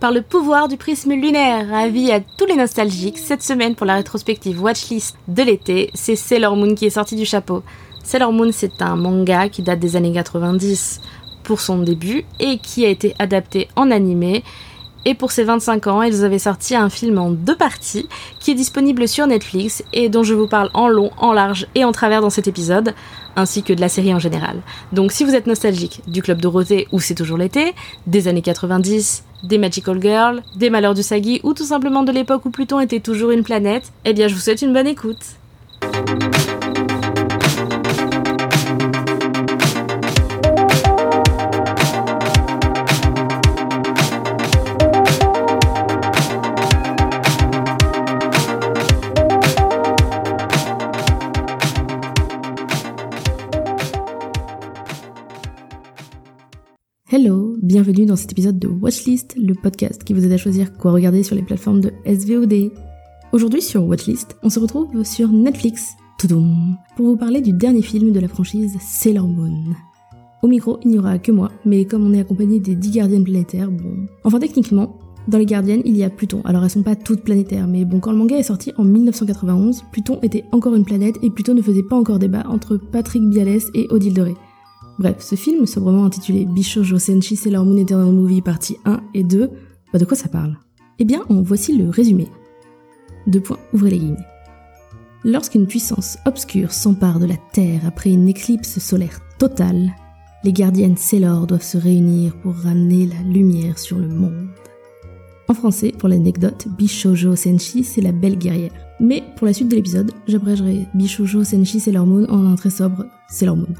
Par le pouvoir du prisme lunaire, avis à tous les nostalgiques, cette semaine pour la rétrospective Watchlist de l'été, c'est Sailor Moon qui est sorti du chapeau. Sailor Moon, c'est un manga qui date des années 90 pour son début et qui a été adapté en animé. Et pour ses 25 ans, ils avaient sorti un film en deux parties qui est disponible sur Netflix et dont je vous parle en long, en large et en travers dans cet épisode, ainsi que de la série en général. Donc si vous êtes nostalgique du Club Dorothée ou C'est toujours l'été, des années 90, des Magical Girls, des Malheurs du Sagi ou tout simplement de l'époque où Pluton était toujours une planète, eh bien je vous souhaite une bonne écoute. Bienvenue dans cet épisode de Watchlist, le podcast qui vous aide à choisir quoi regarder sur les plateformes de SVOD. Aujourd'hui sur Watchlist, on se retrouve sur Netflix, toudoum, pour vous parler du dernier film de la franchise Sailor Moon. Au micro, il n'y aura que moi, mais comme on est accompagné des 10 gardiennes planétaires, bon... Enfin techniquement, dans les gardiennes, il y a Pluton. Alors elles sont pas toutes planétaires, mais bon, quand le manga est sorti en 1991, Pluton était encore une planète et Pluton ne faisait pas encore débat entre Patrick Bialès et Odile Doré. Bref, ce film, sobrement intitulé Bishojo Senshi Sailor Moon Eternal Movie partie 1 et 2, bah de quoi ça parle? Eh bien, en voici le résumé. Deux points, ouvrez les guillemets. Lorsqu'une puissance obscure s'empare de la Terre après une éclipse solaire totale, les gardiennes Sailor doivent se réunir pour ramener la lumière sur le monde. En français, pour l'anecdote, Bishojo Senshi, c'est la belle guerrière. Mais pour la suite de l'épisode, j'abrégerai Bishojo Senshi Sailor Moon en un très sobre Sailor Moon.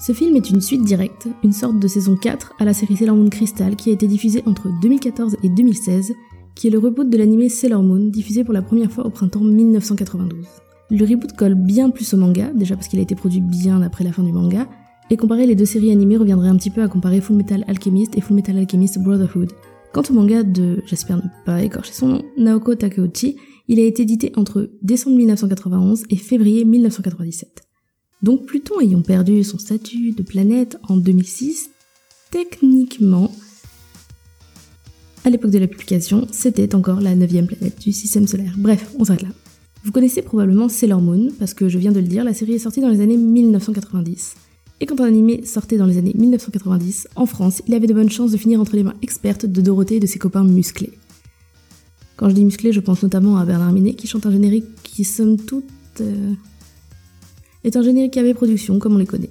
Ce film est une suite directe, une sorte de saison 4 à la série Sailor Moon Crystal qui a été diffusée entre 2014 et 2016, qui est le reboot de l'anime Sailor Moon diffusé pour la première fois au printemps 1992. Le reboot colle bien plus au manga, déjà parce qu'il a été produit bien après la fin du manga, et comparer les deux séries animées reviendrait un petit peu à comparer Full Metal Alchemist et Full Metal Alchemist Brotherhood. Quant au manga de, j'espère ne pas écorcher son nom, Naoko Takeuchi, il a été édité entre décembre 1991 et février 1997. Donc Pluton ayant perdu son statut de planète en 2006, techniquement, à l'époque de la publication, c'était encore la neuvième planète du système solaire. Bref, on s'arrête là. Vous connaissez probablement Sailor Moon, parce que je viens de le dire, la série est sortie dans les années 1990. Et quand un animé sortait dans les années 1990, en France, il avait de bonnes chances de finir entre les mains expertes de Dorothée et de ses copains musclés. Quand je dis musclés, je pense notamment à Bernard Minet qui chante un générique qui, somme toute, euh, est un générique AB production comme on les connaît.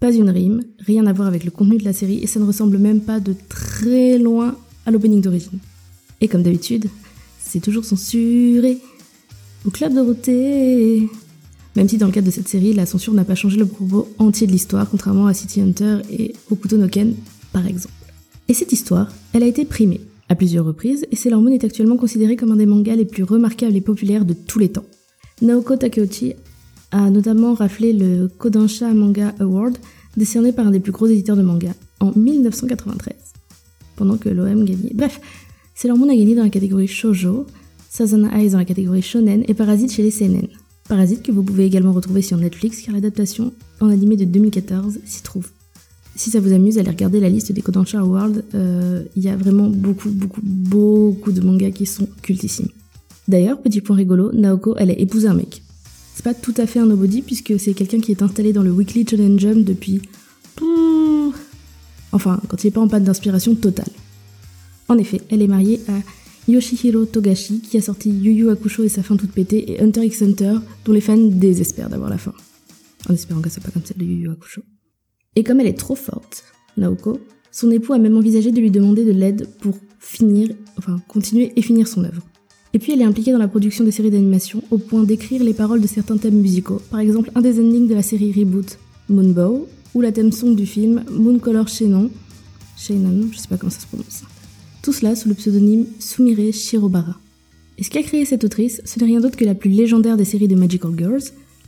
Pas une rime, rien à voir avec le contenu de la série et ça ne ressemble même pas de très loin à l'opening d'origine. Et comme d'habitude, c'est toujours censuré. Au club Dorothée. Même si dans le cadre de cette série, la censure n'a pas changé le propos entier de l'histoire, contrairement à City Hunter et Hokuto no Ken, par exemple. Et cette histoire, elle a été primée à plusieurs reprises, et Sailor Moon est actuellement considéré comme un des mangas les plus remarquables et populaires de tous les temps. Naoko Takeuchi a notamment raflé le Kodansha Manga Award, décerné par un des plus gros éditeurs de manga, en 1993. Pendant que l'OM gagnait. Bref, Sailor Moon a gagné dans la catégorie Shoujo, Sazana Eyes dans la catégorie Shonen et Parasite chez les CNN. Parasite que vous pouvez également retrouver sur Netflix car l'adaptation en animé de 2014 s'y trouve. Si ça vous amuse, allez regarder la liste des Kodansha Awards, euh, il y a vraiment beaucoup, beaucoup, beaucoup de mangas qui sont cultissimes. D'ailleurs, petit point rigolo, Naoko, elle a épousé un mec. C'est pas tout à fait un nobody puisque c'est quelqu'un qui est installé dans le Weekly Challenge Jump depuis... Enfin, quand il n'est pas en panne d'inspiration totale. En effet, elle est mariée à Yoshihiro Togashi qui a sorti Yu Yu Hakusho et sa fin toute pétée et Hunter x Hunter dont les fans désespèrent d'avoir la fin. En espérant que ce soit pas comme celle de Yu Yu Hakusho. Et comme elle est trop forte, Naoko, son époux a même envisagé de lui demander de l'aide pour finir, enfin continuer et finir son œuvre. Et puis elle est impliquée dans la production des séries d'animation au point d'écrire les paroles de certains thèmes musicaux, par exemple un des endings de la série Reboot, Moonbow, ou la thème song du film Mooncolor Shannon, Shannon, je sais pas comment ça se prononce. Tout cela sous le pseudonyme Sumire Shirobara. Et ce qu'a créé cette autrice, ce n'est rien d'autre que la plus légendaire des séries de Magical Girls,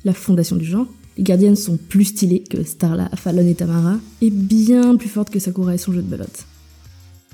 la fondation du genre. Les gardiennes sont plus stylées que Starla, Fallon et Tamara, et bien plus fortes que Sakura et son jeu de belote.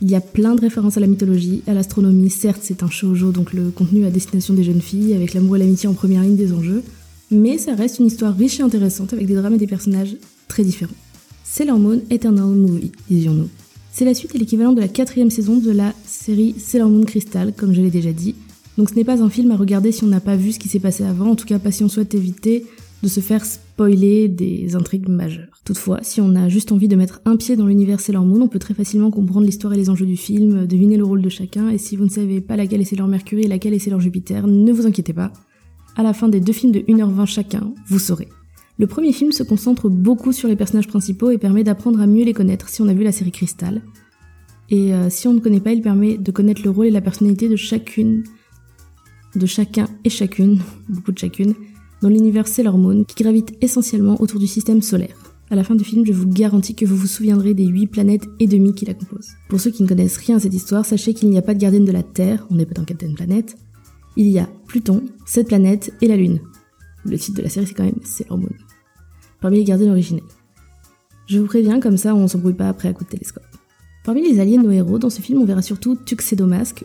Il y a plein de références à la mythologie, à l'astronomie. Certes, c'est un shoujo, donc le contenu à destination des jeunes filles, avec l'amour et l'amitié en première ligne des enjeux. mais ça reste une histoire riche et intéressante avec des drames et des personnages très différents. Sailor Moon Eternal Movie, disions-nous. C'est la suite et l'équivalent de la quatrième saison de la série Sailor Moon Crystal, comme je l'ai déjà dit. Donc ce n'est pas un film à regarder si on n'a pas vu ce qui s'est passé avant, en tout cas pas si on souhaite éviter de se faire spoiler des intrigues majeures. Toutefois, si on a juste envie de mettre un pied dans l'univers Sailor Moon, on peut très facilement comprendre l'histoire et les enjeux du film, deviner le rôle de chacun, et si vous ne savez pas laquelle est Sailor Mercury et laquelle est Sailor Jupiter, ne vous inquiétez pas. À la fin des deux films de 1h20 chacun, vous saurez. Le premier film se concentre beaucoup sur les personnages principaux et permet d'apprendre à mieux les connaître si on a vu la série Crystal. Et euh, si on ne connaît pas, il permet de connaître le rôle et la personnalité de chacune, de chacun et chacune, beaucoup de chacune, dans l'univers Sailor Moon qui gravite essentiellement autour du système solaire. À la fin du film, je vous garantis que vous vous souviendrez des 8 planètes et demi qui la composent. Pour ceux qui ne connaissent rien à cette histoire, sachez qu'il n'y a pas de gardienne de la Terre, on n'est pas dans Captain Planet. Il y a Pluton, cette planète et la Lune. Le titre de la série c'est quand même Sailor Moon. Parmi les gardiennes originelles. Je vous préviens, comme ça on s'embrouille pas après à coup de télescope. Parmi les aliens nos héros, dans ce film on verra surtout Tuxedo Mask,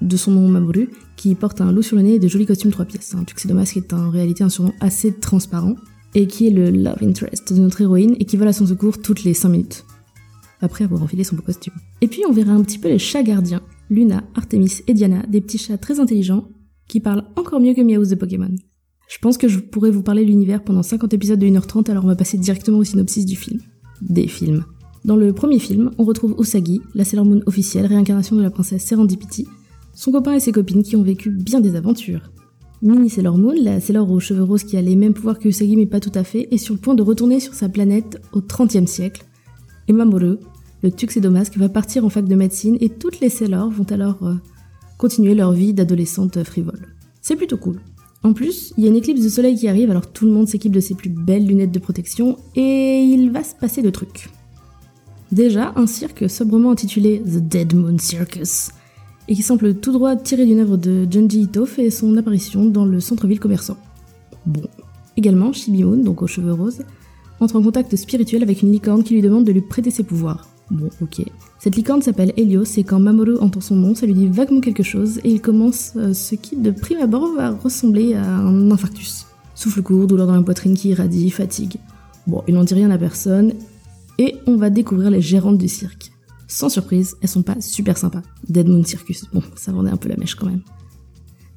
de son nom Mamoru, qui porte un loup sur le nez et de jolis costumes trois pièces. Un Tuxedo Mask est en réalité un surnom assez transparent, et qui est le love interest de notre héroïne et qui vole à son secours toutes les 5 minutes, après avoir enfilé son beau costume. Et puis on verra un petit peu les chats gardiens, Luna, Artemis et Diana, des petits chats très intelligents, qui parlent encore mieux que Meowth de Pokémon. Je pense que je pourrais vous parler de l'univers pendant 50 épisodes de 1h30, alors on va passer directement au synopsis du film. Des films. Dans le premier film, on retrouve Usagi, la Sailor Moon officielle, réincarnation de la princesse Serendipity, son copain et ses copines qui ont vécu bien des aventures. Mini Sailor Moon, la Sailor aux cheveux roses qui a les mêmes pouvoirs que Usagi mais pas tout à fait, est sur le point de retourner sur sa planète au XXe siècle. Et Mamoru, le Tuxedo Mask, va partir en fac de médecine et toutes les Sailors vont alors euh, continuer leur vie d'adolescente frivole. C'est plutôt cool. En plus, il y a une éclipse de soleil qui arrive, alors tout le monde s'équipe de ses plus belles lunettes de protection, et il va se passer de trucs. Déjà, un cirque sobrement intitulé The Dead Moon Circus et qui semble tout droit tiré d'une œuvre de Junji Ito, fait son apparition dans le centre-ville commerçant. Bon. Également, Shibi-Moon, donc aux cheveux roses, entre en contact spirituel avec une licorne qui lui demande de lui prêter ses pouvoirs. Bon, ok. Cette licorne s'appelle Helios et quand Mamoru entend son nom, ça lui dit vaguement quelque chose et il commence euh, ce qui de prime abord va ressembler à un infarctus. Souffle court, douleur dans la poitrine qui irradie, fatigue. Bon, il n'en dit rien à personne et on va découvrir les gérantes du cirque. Sans surprise, elles sont pas super sympas. Dead Moon Circus, bon, ça vendait un peu la mèche quand même.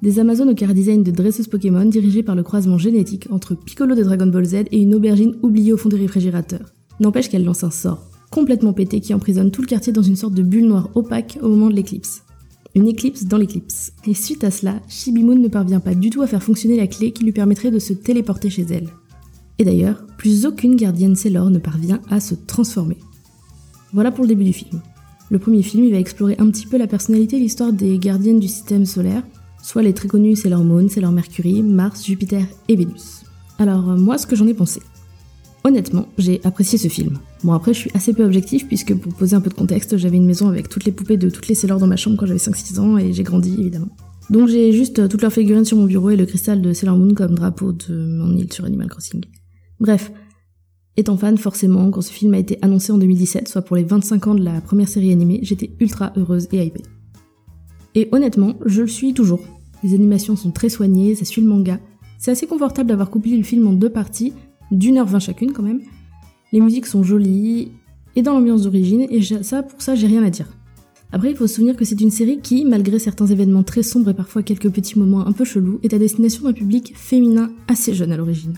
Des Amazones au car design de dresseuses Pokémon dirigées par le croisement génétique entre Piccolo de Dragon Ball Z et une aubergine oubliée au fond des réfrigérateurs. N'empêche qu'elle lance un sort complètement pété qui emprisonne tout le quartier dans une sorte de bulle noire opaque au moment de l'éclipse. Une éclipse dans l'éclipse. Et suite à cela, Shibimoon ne parvient pas du tout à faire fonctionner la clé qui lui permettrait de se téléporter chez elle. Et d'ailleurs, plus aucune gardienne Sailor ne parvient à se transformer. Voilà pour le début du film. Le premier film, il va explorer un petit peu la personnalité et l'histoire des gardiennes du système solaire, soit les très connus Sailor Moon, Sailor Mercury, Mars, Jupiter et Vénus. Alors euh, moi, ce que j'en ai pensé. Honnêtement, j'ai apprécié ce film. Bon après, je suis assez peu objectif puisque pour poser un peu de contexte, j'avais une maison avec toutes les poupées de toutes les Sailor dans ma chambre quand j'avais 5-6 ans et j'ai grandi évidemment. Donc j'ai juste euh, toutes leurs figurines sur mon bureau et le cristal de Sailor Moon comme drapeau de mon île sur Animal Crossing. Bref, Étant fan, forcément, quand ce film a été annoncé en 2017, soit pour les 25 ans de la première série animée, j'étais ultra heureuse et hypée. Et honnêtement, je le suis toujours. Les animations sont très soignées, ça suit le manga. C'est assez confortable d'avoir couplé le film en deux parties, d'une heure vingt chacune quand même. Les musiques sont jolies et dans l'ambiance d'origine, et ça, pour ça, j'ai rien à dire. Après, il faut se souvenir que c'est une série qui, malgré certains événements très sombres et parfois quelques petits moments un peu chelous, est à destination d'un public féminin assez jeune à l'origine.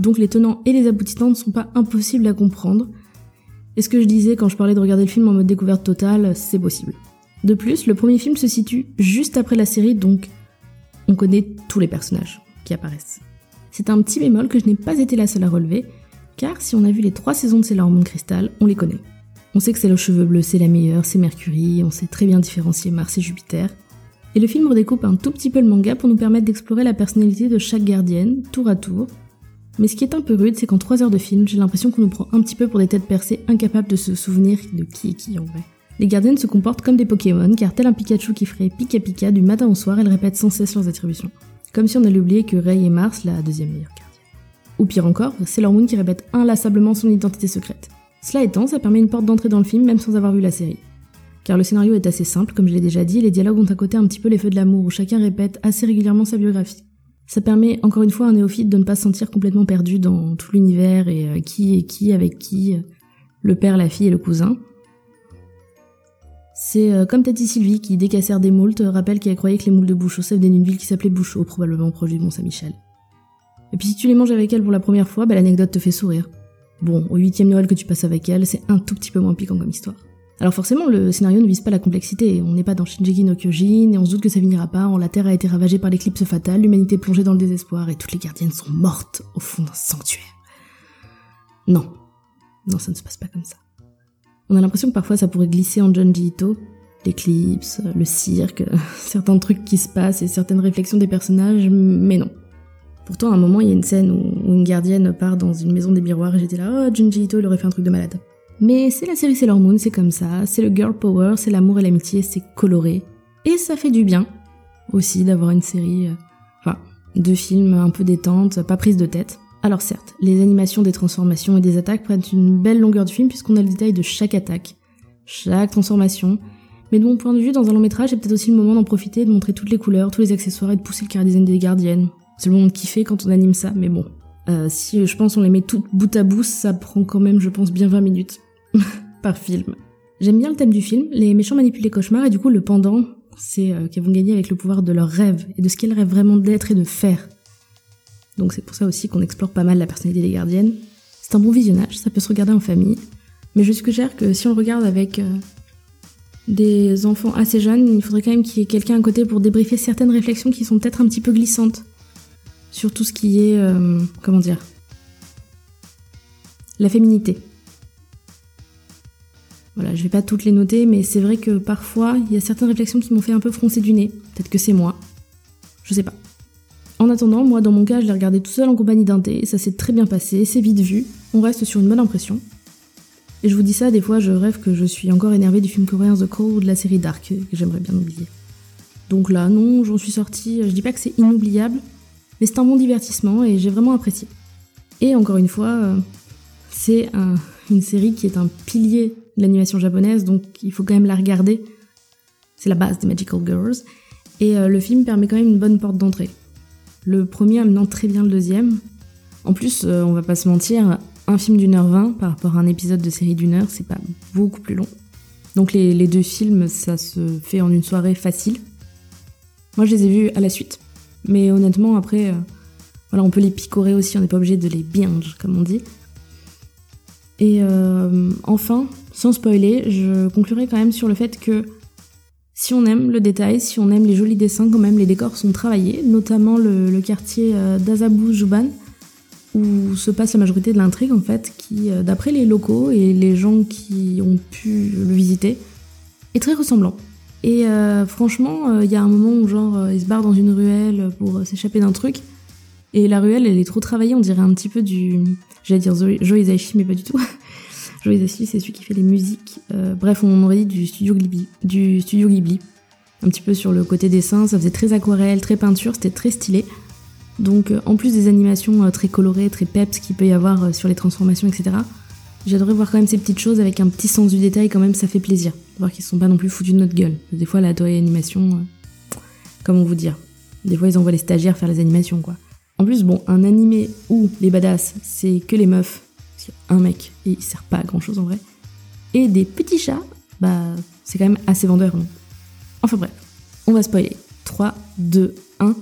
Donc les tenants et les aboutissants ne sont pas impossibles à comprendre. Et ce que je disais quand je parlais de regarder le film en mode découverte totale, c'est possible. De plus, le premier film se situe juste après la série, donc on connaît tous les personnages qui apparaissent. C'est un petit bémol que je n'ai pas été la seule à relever, car si on a vu les trois saisons de Sailor Moon Crystal, on les connaît. On sait que c'est le cheveu bleu, c'est la meilleure, c'est Mercury, on sait très bien différencier Mars et Jupiter. Et le film redécoupe un tout petit peu le manga pour nous permettre d'explorer la personnalité de chaque gardienne, tour à tour, mais ce qui est un peu rude, c'est qu'en 3 heures de film, j'ai l'impression qu'on nous prend un petit peu pour des têtes percées incapables de se souvenir de qui est qui en vrai. Les gardiennes se comportent comme des Pokémon, car tel un Pikachu qui ferait Pika Pika du matin au soir, elles répètent sans cesse leurs attributions. Comme si on allait oublier que Rey est Mars, la deuxième meilleure gardienne. Ou pire encore, c'est Moon qui répète inlassablement son identité secrète. Cela étant, ça permet une porte d'entrée dans le film même sans avoir vu la série. Car le scénario est assez simple, comme je l'ai déjà dit, les dialogues ont un côté un petit peu les feux de l'amour, où chacun répète assez régulièrement sa biographie. Ça permet encore une fois à un néophyte de ne pas se sentir complètement perdu dans tout l'univers et euh, qui est qui avec qui, euh, le père, la fille et le cousin. C'est euh, comme Tati Sylvie qui, dès qu'elle sert des moules, te rappelle qu'elle croyait que les moules de Bouchot venaient d'une ville qui s'appelait Bouchot, probablement proche du Mont-Saint-Michel. Et puis si tu les manges avec elle pour la première fois, bah, l'anecdote te fait sourire. Bon, au huitième Noël que tu passes avec elle, c'est un tout petit peu moins piquant comme histoire. Alors forcément, le scénario ne vise pas la complexité. On n'est pas dans Shinjeki no Kyojin et on se doute que ça finira pas. la Terre a été ravagée par l'éclipse fatale, l'humanité plongée dans le désespoir et toutes les gardiennes sont mortes au fond d'un sanctuaire. Non. Non, ça ne se passe pas comme ça. On a l'impression que parfois ça pourrait glisser en John Ito, l'éclipse, le cirque, certains trucs qui se passent et certaines réflexions des personnages, mais non. Pourtant, à un moment, il y a une scène où, une gardienne part dans une maison des miroirs et j'étais là, oh, Junji Ito, il aurait fait un truc de malade. Mais c'est la série Sailor Moon, c'est comme ça, c'est le girl power, c'est l'amour et l'amitié, c'est coloré. Et ça fait du bien aussi d'avoir une série, euh, enfin, de films un peu détente, pas prise de tête. Alors certes, les animations des transformations et des attaques prennent une belle longueur du film puisqu'on a le détail de chaque attaque, chaque transformation. Mais de mon point de vue, dans un long métrage, c'est peut-être aussi le moment d'en profiter, de montrer toutes les couleurs, tous les accessoires et de pousser le car design des gardiennes. C'est le moment de kiffer quand on anime ça, mais bon. Euh, si je pense on les met toutes bout à bout, ça prend quand même, je pense, bien 20 minutes. par film. J'aime bien le thème du film, les méchants manipulent les cauchemars, et du coup le pendant, c'est euh, qu'elles vont gagner avec le pouvoir de leurs rêves, et de ce qu'elles rêvent vraiment d'être et de faire. Donc c'est pour ça aussi qu'on explore pas mal la personnalité des gardiennes. C'est un bon visionnage, ça peut se regarder en famille, mais je suggère que si on regarde avec euh, des enfants assez jeunes, il faudrait quand même qu'il y ait quelqu'un à côté pour débriefer certaines réflexions qui sont peut-être un petit peu glissantes sur tout ce qui est, euh, comment dire, la féminité. Voilà, je vais pas toutes les noter, mais c'est vrai que parfois, il y a certaines réflexions qui m'ont fait un peu froncer du nez. Peut-être que c'est moi. Je sais pas. En attendant, moi, dans mon cas, je l'ai regardé tout seul en compagnie d'un thé, ça s'est très bien passé, c'est vite vu, on reste sur une bonne impression. Et je vous dis ça, des fois, je rêve que je suis encore énervée du film coréen The Call ou de la série Dark, que j'aimerais bien oublier. Donc là, non, j'en suis sortie, je dis pas que c'est inoubliable, mais c'est un bon divertissement et j'ai vraiment apprécié. Et encore une fois, euh, c'est une série qui est un pilier l'animation japonaise, donc il faut quand même la regarder. C'est la base des Magical Girls. Et euh, le film permet quand même une bonne porte d'entrée. Le premier amenant très bien le deuxième. En plus, euh, on va pas se mentir, un film d'une heure vingt par rapport à un épisode de série d'une heure, c'est pas beaucoup plus long. Donc les, deux films, ça se fait en une soirée facile. Moi, je les ai vus à la suite. Mais honnêtement, après, euh, voilà, on peut les picorer aussi, on n'est pas obligé de les binge, comme on dit. Et enfin, sans spoiler, je conclurai quand même sur le fait que si on aime le détail, si on aime les jolis dessins, quand même les décors sont travaillés, notamment le, quartier euh, d'Azabu Juban, où se passe la majorité de l'intrigue en fait, qui, euh, d'après les locaux et les gens qui ont pu le visiter, est très ressemblant. Et euh, franchement, il y a un moment où genre il se barre dans une ruelle pour s'échapper d'un truc, et la ruelle elle est trop travaillée, on dirait un petit peu du, j'allais dire Joe mais pas du tout. Joey Zassi, c'est celui qui fait les musiques. Euh, bref, on aurait dit du studio Ghibli, du studio Ghibli. Un petit peu sur le côté dessin, ça faisait très aquarelle, très peinture, c'était très stylé. Donc, euh, en plus des animations euh, très colorées, très peps qu'il peut y avoir sur les transformations, etc. J'adorais voir quand même ces petites choses avec un petit sens du détail, quand même, ça fait plaisir. Voir qu'ils sont pas non plus foutus de notre gueule. Des fois, la toile animation, comment vous dire Des fois, ils envoient les stagiaires faire les animations, quoi. En plus, bon, un animé où les badass, c'est que les meufs, un mec et il sert pas à grand chose en vrai. Et des petits chats, bah c'est quand même assez vendeur, non Enfin bref, on va spoiler. 3, 2, 1.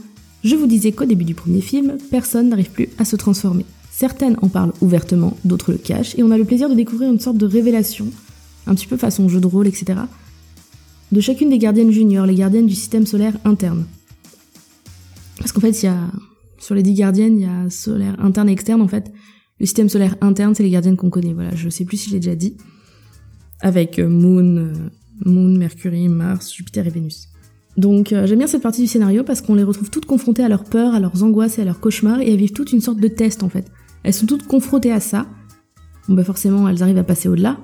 Je vous disais qu'au début du premier film, personne n'arrive plus à se transformer. Certaines en parlent ouvertement, d'autres le cachent, et on a le plaisir de découvrir une sorte de révélation, un petit peu façon jeu de rôle, etc., de chacune des gardiennes juniors, les gardiennes du système solaire interne. Parce qu'en fait, il y a, sur les 10 gardiennes, il y a solaire interne et externe, en fait. Le système solaire interne, c'est les gardiennes qu'on connaît. Voilà, je sais plus si j'ai déjà dit. Avec euh, Moon, euh, Moon, Mercury, Mars, Jupiter et Vénus. Donc euh, j'aime bien cette partie du scénario parce qu'on les retrouve toutes confrontées à leurs peurs, à leurs angoisses et à leurs cauchemars et elles vivent toute une sorte de test en fait. Elles sont toutes confrontées à ça. Bon bah forcément elles arrivent à passer au-delà.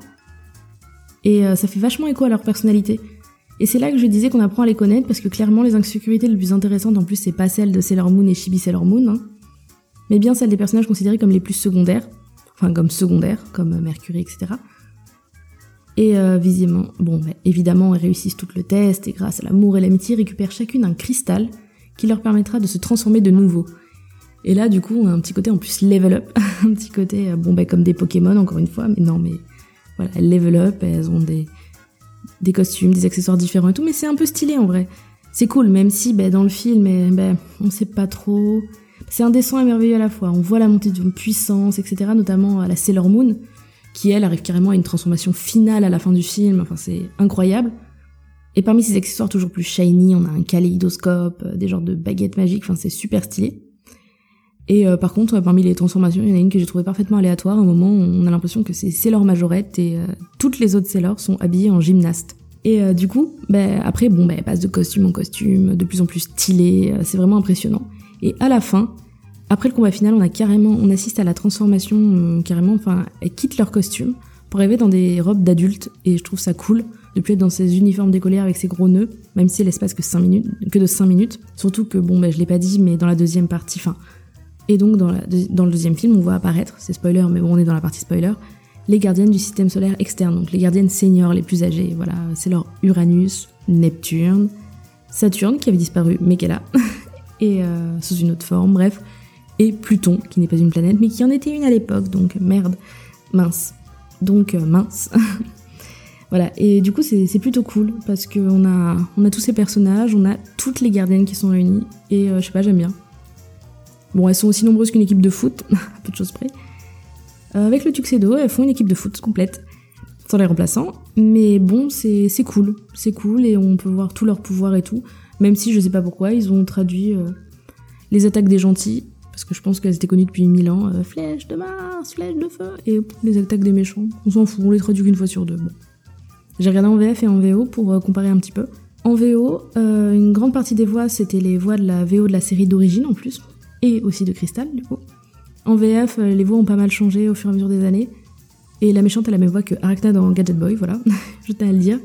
Et ça fait vachement écho à leur personnalité. Et c'est là que je disais qu'on apprend à les connaître parce que clairement les insécurités les plus intéressantes en plus c'est pas celles de Sailor Moon et Chibi Sailor Moon. Hein mais bien celle des personnages considérés comme les plus secondaires, enfin comme secondaires, comme Mercury, etc. Et euh, visiblement, bon, bah, évidemment, elles réussissent tout le test et grâce à l'amour et l'amitié, récupèrent chacune un cristal qui leur permettra de se transformer de nouveau. Et là, du coup, on a un petit côté en plus level up, un petit côté, euh, bon, ben, comme des Pokémon, encore une fois, mais non, mais voilà, elles level up, elles ont des, des costumes, des accessoires différents et tout, mais c'est un peu stylé en vrai. C'est cool, même si ben, dans le film, ben, on sait pas trop. C'est indécent et merveilleux à la fois. On voit la montée d'une puissance, etc., notamment à la Sailor Moon, qui elle arrive carrément à une transformation finale à la fin du film. Enfin, c'est incroyable. Et parmi ces accessoires toujours plus shiny, on a un kaléidoscope, euh, des genres de baguettes magiques, enfin c'est super stylé. Et euh, par contre, parmi les transformations, il y en a une que j'ai trouvée parfaitement aléatoire. À un moment, on a l'impression que c'est Sailor Majorette et euh, toutes les autres Sailor sont habillées en gymnaste. Et du coup, bah, après, bon, bah, elle passe de costume en costume, de plus en plus stylé, c'est vraiment impressionnant. Et à la fin, après le combat final, on a carrément, on assiste à la transformation, carrément, enfin, elles quittent leur costume pour arriver dans des robes d'adultes, et je trouve ça cool de plus être dans ces uniformes décollés avec ces gros nœuds, même si elle espace que 5 minutes, que de 5 minutes. Surtout que, bon, bah, je l'ai pas dit, mais dans la deuxième partie, enfin, et donc dans, dans le deuxième film, on voit apparaître, c'est spoiler, mais bon, on est dans la partie spoiler, les gardiennes du système solaire externe, donc les gardiennes seniors, les plus âgées. Voilà, c'est leur Uranus, Neptune, Saturne qui avait disparu, mais qu'elle a, et euh, sous une autre forme, bref, et Pluton qui n'est pas une planète, mais qui en était une à l'époque, donc merde, mince, donc euh, mince. voilà, et du coup c'est plutôt cool parce qu'on a, on a tous ces personnages, on a toutes les gardiennes qui sont réunies, et euh, je sais pas, j'aime bien. Bon, elles sont aussi nombreuses qu'une équipe de foot, à peu de choses près. Avec le Tuxedo, elles font une équipe de foot complète, sans les remplaçants. Mais bon, c'est cool. C'est cool et on peut voir tous leurs pouvoirs et tout. Même si je sais pas pourquoi, ils ont traduit euh, les attaques des gentils. Parce que je pense qu'elles étaient connues depuis mille ans. Euh, flèche de Mars, flèche de feu. Et les attaques des méchants. On s'en fout, on les traduit qu'une fois sur deux. Bon. J'ai regardé en VF et en VO pour comparer un petit peu. En VO, une grande partie des voix, c'était les voix de la VO de la série d'origine en plus et aussi de Crystal, du coup. En VF, euh, les voix ont pas mal changé au fur et à mesure des années. Et la méchante a la même voix que Arachna dans Gadget Boy, voilà, je à le dire.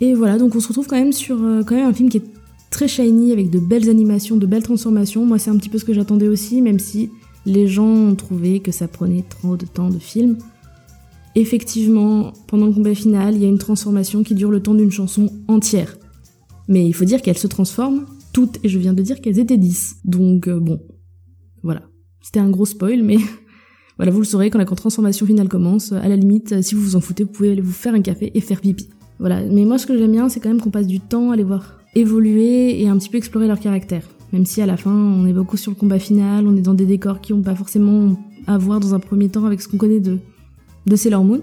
Et voilà, donc on se retrouve quand même sur euh, un film qui est très shiny, avec de belles animations, de belles transformations. Moi, c'est un petit peu ce que j'attendais aussi, même si les gens ont trouvé que ça prenait trop de temps de film. Effectivement, pendant le combat final, il y a une transformation qui dure le temps d'une chanson entière. Mais il faut dire qu'elle se transforme toutes, et je viens de dire qu'elles étaient 10. Donc euh, bon, voilà. C'était un gros spoil, mais voilà, vous le saurez quand la transformation finale commence. À la limite, si vous vous en foutez, vous pouvez aller vous faire un café et faire pipi. Voilà, mais moi ce que j'aime bien, c'est quand même qu'on passe du temps à les voir évoluer et un petit peu explorer leur caractère. Même si à la fin, on est beaucoup sur le combat final, on est dans des décors qui n'ont pas forcément à voir dans un premier temps avec ce qu'on connaît de, de Sailor Moon.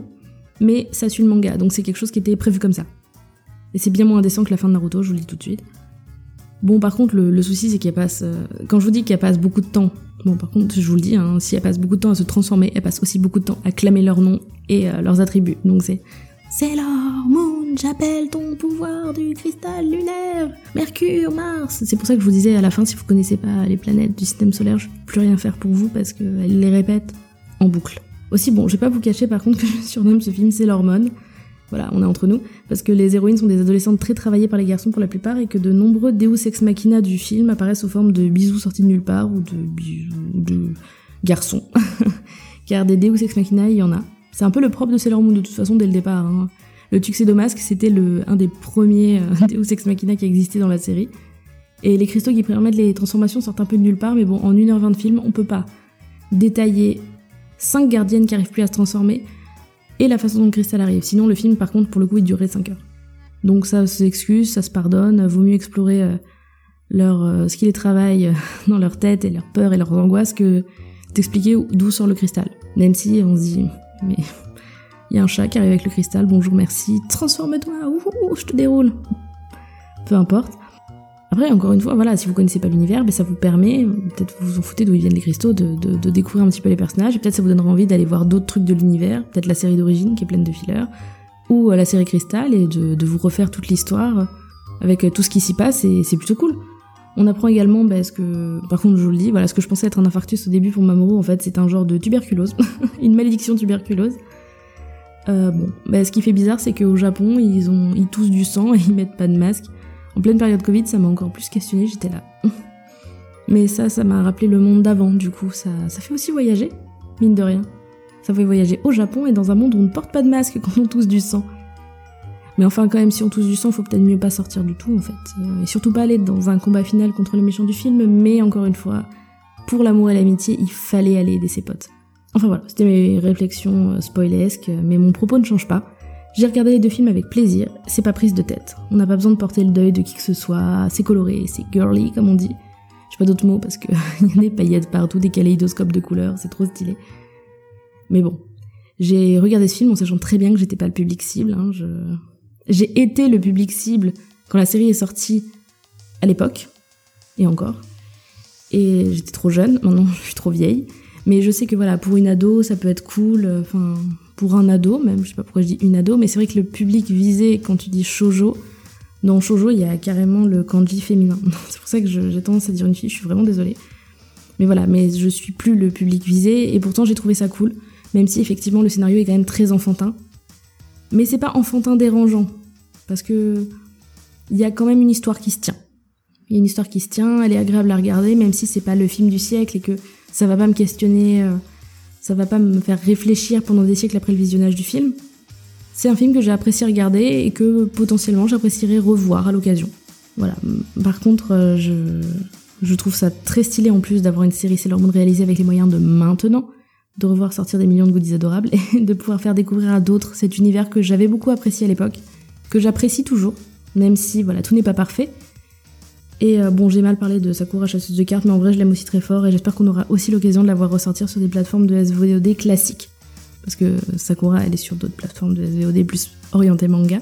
Mais ça suit le manga, donc c'est quelque chose qui était prévu comme ça. Et c'est bien moins indécent que la fin de Naruto, je vous le dis tout de suite. Bon, par contre, le, souci, c'est qu'elle passe. Euh, quand je vous dis qu'elle passe beaucoup de temps, bon, par contre, je vous le dis, hein, si elle passe beaucoup de temps à se transformer, elle passe aussi beaucoup de temps à clamer leur nom et euh, leurs attributs. Donc c'est. Sailor Moon, j'appelle ton pouvoir du cristal lunaire, Mercure, Mars. C'est pour ça que je vous disais à la fin, si vous connaissez pas les planètes du système solaire, je peux plus rien faire pour vous parce qu'elle les répète en boucle. Aussi, bon, je vais pas vous cacher par contre que je surnomme ce film Sailor Moon voilà, on est entre nous, parce que les héroïnes sont des adolescentes très travaillées par les garçons pour la plupart et que de nombreux Deus Ex Machina du film apparaissent sous forme de bisous sortis de nulle part ou de bisous de garçons. Car des Deus Ex Machina, il y en a. C'est un peu le propre de Sailor Moon de toute façon dès le départ. Hein. Le Tuxedo Mask, c'était le, un des premiers euh, Deus Ex Machina qui existait dans la série. Et les cristaux qui permettent les transformations sortent un peu de nulle part, mais bon, en 1h20 de film, on peut pas détailler 5 gardiennes qui arrivent plus à se transformer, et la façon dont Crystal arrive. Sinon, le film, par contre, pour le coup, il durerait 5 heures. Donc ça s'excuse, ça se pardonne, vaut mieux explorer euh, leur, euh, ce qui les travaille euh, dans leur tête et leurs peurs et leurs angoisses que d'expliquer d'où sort le cristal. Même si on se dit, mais il y a un chat qui arrive avec le cristal, bonjour, merci, transforme-toi, je te déroule. Peu importe. Après, encore une fois, voilà, si vous connaissez pas l'univers, ben ça vous permet, peut-être vous vous en foutez d'où viennent les cristaux, de, de, découvrir un petit peu les personnages, et peut-être ça vous donnera envie d'aller voir d'autres trucs de l'univers, peut-être la série d'origine qui est pleine de fillers, ou euh, la série Cristal, et de, de vous refaire toute l'histoire avec euh, tout ce qui s'y passe, et c'est plutôt cool. On apprend également, ben, ce que, par contre, je vous le dis, voilà, ce que je pensais être un infarctus au début pour Mamoru, en fait, c'est un genre de tuberculose, une malédiction tuberculose. Euh, bon, ben, ce qui fait bizarre, c'est qu'au Japon, ils ont, ils toussent du sang et ils mettent pas de masque. En pleine période Covid, ça m'a encore plus questionné, j'étais là. Mais ça, ça m'a rappelé le monde d'avant, du coup, ça, ça fait aussi voyager, mine de rien. Ça fait voyager au Japon et dans un monde où on ne porte pas de masque quand on tousse du sang. Mais enfin, quand même, si on touche du sang, faut peut-être mieux pas sortir du tout, en fait. Euh, et surtout pas aller dans un combat final contre le méchant du film, mais encore une fois, pour l'amour et l'amitié, il fallait aller aider ses potes. Enfin voilà, c'était mes réflexions euh, spoilesques, mais mon propos ne change pas. J'ai regardé les deux films avec plaisir, c'est pas prise de tête. On n'a pas besoin de porter le deuil de qui que ce soit, c'est coloré, c'est girly comme on dit. J'ai pas d'autres mots parce qu'il y a des paillettes partout, des kaléidoscopes de couleurs, c'est trop stylé. Mais bon, j'ai regardé ce film en sachant très bien que j'étais pas le public cible. Hein, je... J'ai été le public cible quand la série est sortie à l'époque, et encore. Et j'étais trop jeune, maintenant je suis trop vieille. Mais je sais que voilà, pour une ado, ça peut être cool. Enfin, pour un ado même, je sais pas pourquoi je dis une ado, mais c'est vrai que le public visé quand tu dis shoujo, dans shoujo, il y a carrément le kanji féminin. c'est pour ça que j'ai tendance à dire une fille, je suis vraiment désolée. Mais voilà, mais je suis plus le public visé, et pourtant j'ai trouvé ça cool, même si effectivement le scénario est quand même très enfantin. Mais c'est pas enfantin dérangeant, parce que il y a quand même une histoire qui se tient. Il y a une histoire qui se tient, elle est agréable à regarder, même si c'est pas le film du siècle et que ça va pas me questionner euh, ça va pas me faire réfléchir pendant des siècles après le visionnage du film. C'est un film que j'ai apprécié regarder et que potentiellement j'apprécierais revoir à l'occasion. Voilà. Par contre, euh, je, je trouve ça très stylé en plus d'avoir une série Sailor Moon réalisée avec les moyens de maintenant, de revoir sortir des millions de goodies adorables et de pouvoir faire découvrir à d'autres cet univers que j'avais beaucoup apprécié à l'époque, que j'apprécie toujours, même si voilà tout n'est pas parfait, et euh, bon, j'ai mal parlé de Sakura chasseuse de cartes, mais en vrai, je l'aime aussi très fort et j'espère qu'on aura aussi l'occasion de la voir ressortir sur des plateformes de SVOD classiques. Parce que Sakura, elle est sur d'autres plateformes de SVOD plus orientées manga.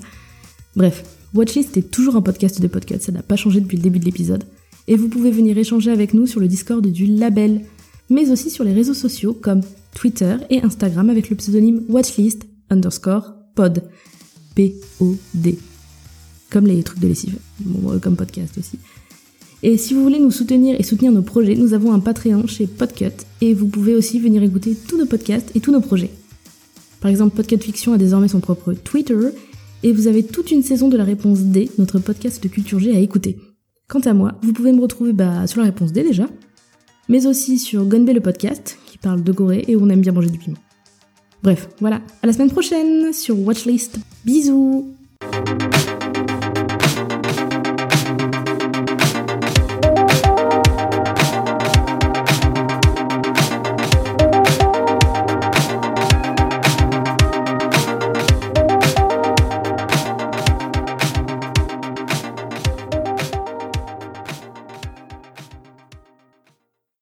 Bref, Watchlist est toujours un podcast de podcast, ça n'a pas changé depuis le début de l'épisode. Et vous pouvez venir échanger avec nous sur le Discord du label, mais aussi sur les réseaux sociaux comme Twitter et Instagram avec le pseudonyme Watchlist underscore pod. P-O-D. Comme les trucs de lessive. Bon, comme podcast aussi. Et si vous voulez nous soutenir et soutenir nos projets, nous avons un Patreon chez Podcut et vous pouvez aussi venir écouter tous nos podcasts et tous nos projets. Par exemple, Podcut Fiction a désormais son propre Twitter et vous avez toute une saison de la réponse D, notre podcast de culture G à écouter. Quant à moi, vous pouvez me retrouver bah, sur la réponse D déjà, mais aussi sur Gonbe le podcast qui parle de Corée et où on aime bien manger du piment. Bref, voilà, à la semaine prochaine sur Watchlist. Bisous